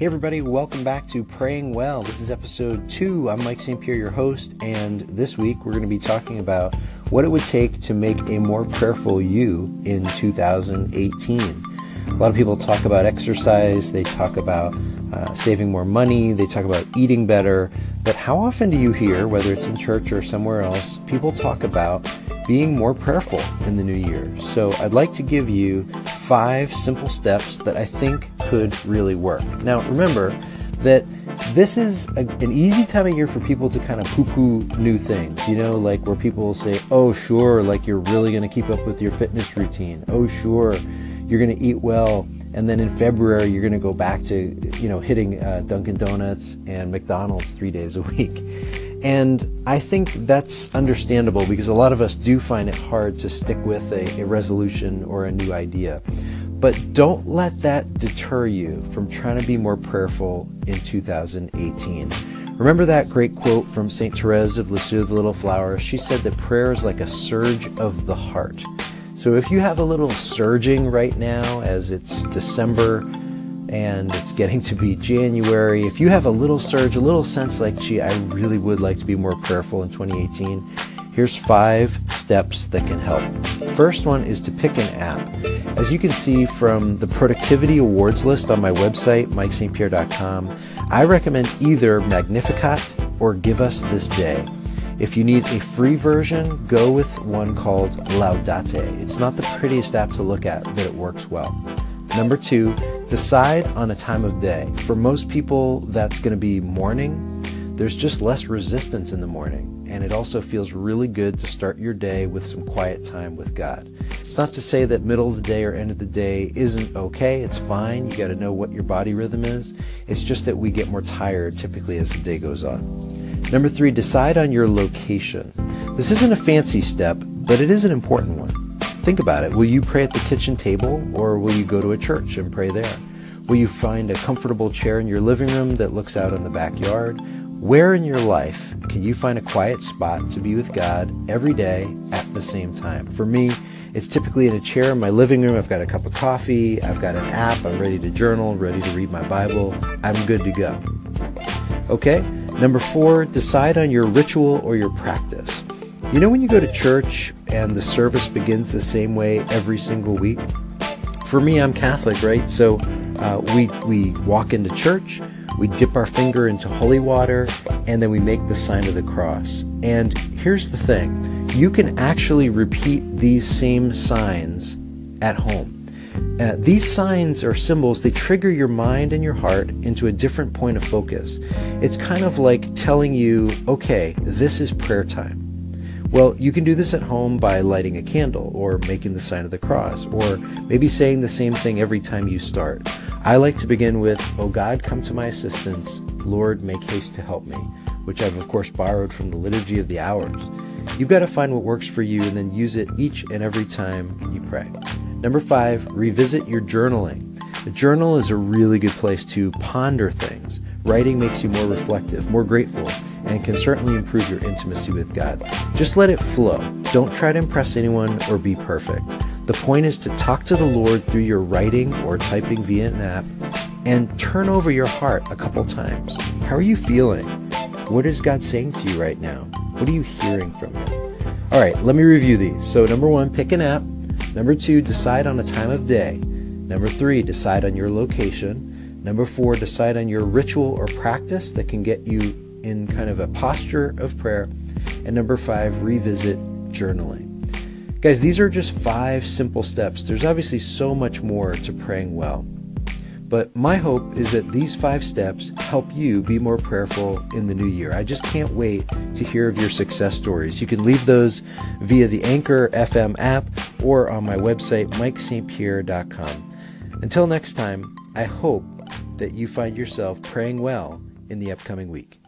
Hey, everybody, welcome back to Praying Well. This is episode two. I'm Mike St. Pierre, your host, and this week we're going to be talking about what it would take to make a more prayerful you in 2018. A lot of people talk about exercise, they talk about uh, saving more money, they talk about eating better, but how often do you hear, whether it's in church or somewhere else, people talk about being more prayerful in the new year? So I'd like to give you five simple steps that I think could really work. Now, remember that this is a, an easy time of year for people to kind of poo poo new things, you know, like where people will say, oh, sure, like you're really going to keep up with your fitness routine. Oh, sure, you're going to eat well. And then in February, you're going to go back to, you know, hitting uh, Dunkin' Donuts and McDonald's three days a week. And I think that's understandable because a lot of us do find it hard to stick with a, a, resolution or a new idea. But don't let that deter you from trying to be more prayerful in 2018. Remember that great quote from St. Therese of Lisieux, the Little Flower? She said that prayer is like a surge of the heart. So if you have a little surging right now as it's December and it's getting to be January, if you have a little surge, a little sense like, gee, I really would like to be more prayerful in 2018, here's five steps that can help. First one is to pick an app. As you can see from the productivity awards list on my website, mikestpierre.com, I recommend either Magnificat or Give Us This Day. If you need a free version, go with one called Laudate. It's not the prettiest app to look at, but it works well. Number two, decide on a time of day. For most people, that's going to be morning. There's just less resistance in the morning, and it also feels really good to start your day with some quiet time with God. It's not to say that middle of the day or end of the day isn't okay, it's fine. You got to know what your body rhythm is. It's just that we get more tired typically as the day goes on. Number three, decide on your location. This isn't a fancy step, but it is an important one. Think about it. Will you pray at the kitchen table or will you go to a church and pray there? Will you find a comfortable chair in your living room that looks out on the backyard? Where in your life can you find a quiet spot to be with God every day at the same time? For me, it's typically in a chair in my living room. I've got a cup of coffee, I've got an app, I'm ready to journal, ready to read my Bible. I'm good to go. Okay? Number four, decide on your ritual or your practice. You know, when you go to church and the service begins the same way every single week? For me, I'm Catholic, right? So uh, we, we walk into church, we dip our finger into holy water, and then we make the sign of the cross. And here's the thing you can actually repeat these same signs at home. Uh, these signs or symbols, they trigger your mind and your heart into a different point of focus. It's kind of like telling you, okay, this is prayer time. Well, you can do this at home by lighting a candle or making the sign of the cross or maybe saying the same thing every time you start. I like to begin with, Oh God, come to my assistance. Lord, make haste to help me, which I've of course borrowed from the Liturgy of the Hours. You've got to find what works for you and then use it each and every time you pray. Number five, revisit your journaling. A journal is a really good place to ponder things. Writing makes you more reflective, more grateful, and can certainly improve your intimacy with God. Just let it flow. Don't try to impress anyone or be perfect. The point is to talk to the Lord through your writing or typing via an app and turn over your heart a couple times. How are you feeling? What is God saying to you right now? What are you hearing from Him? All right, let me review these. So, number one, pick an app. Number two, decide on a time of day. Number three, decide on your location. Number four, decide on your ritual or practice that can get you in kind of a posture of prayer. And number five, revisit journaling. Guys, these are just five simple steps. There's obviously so much more to praying well. But my hope is that these five steps help you be more prayerful in the new year. I just can't wait to hear of your success stories. You can leave those via the Anchor FM app or on my website, mikestpierre.com. Until next time, I hope that you find yourself praying well in the upcoming week.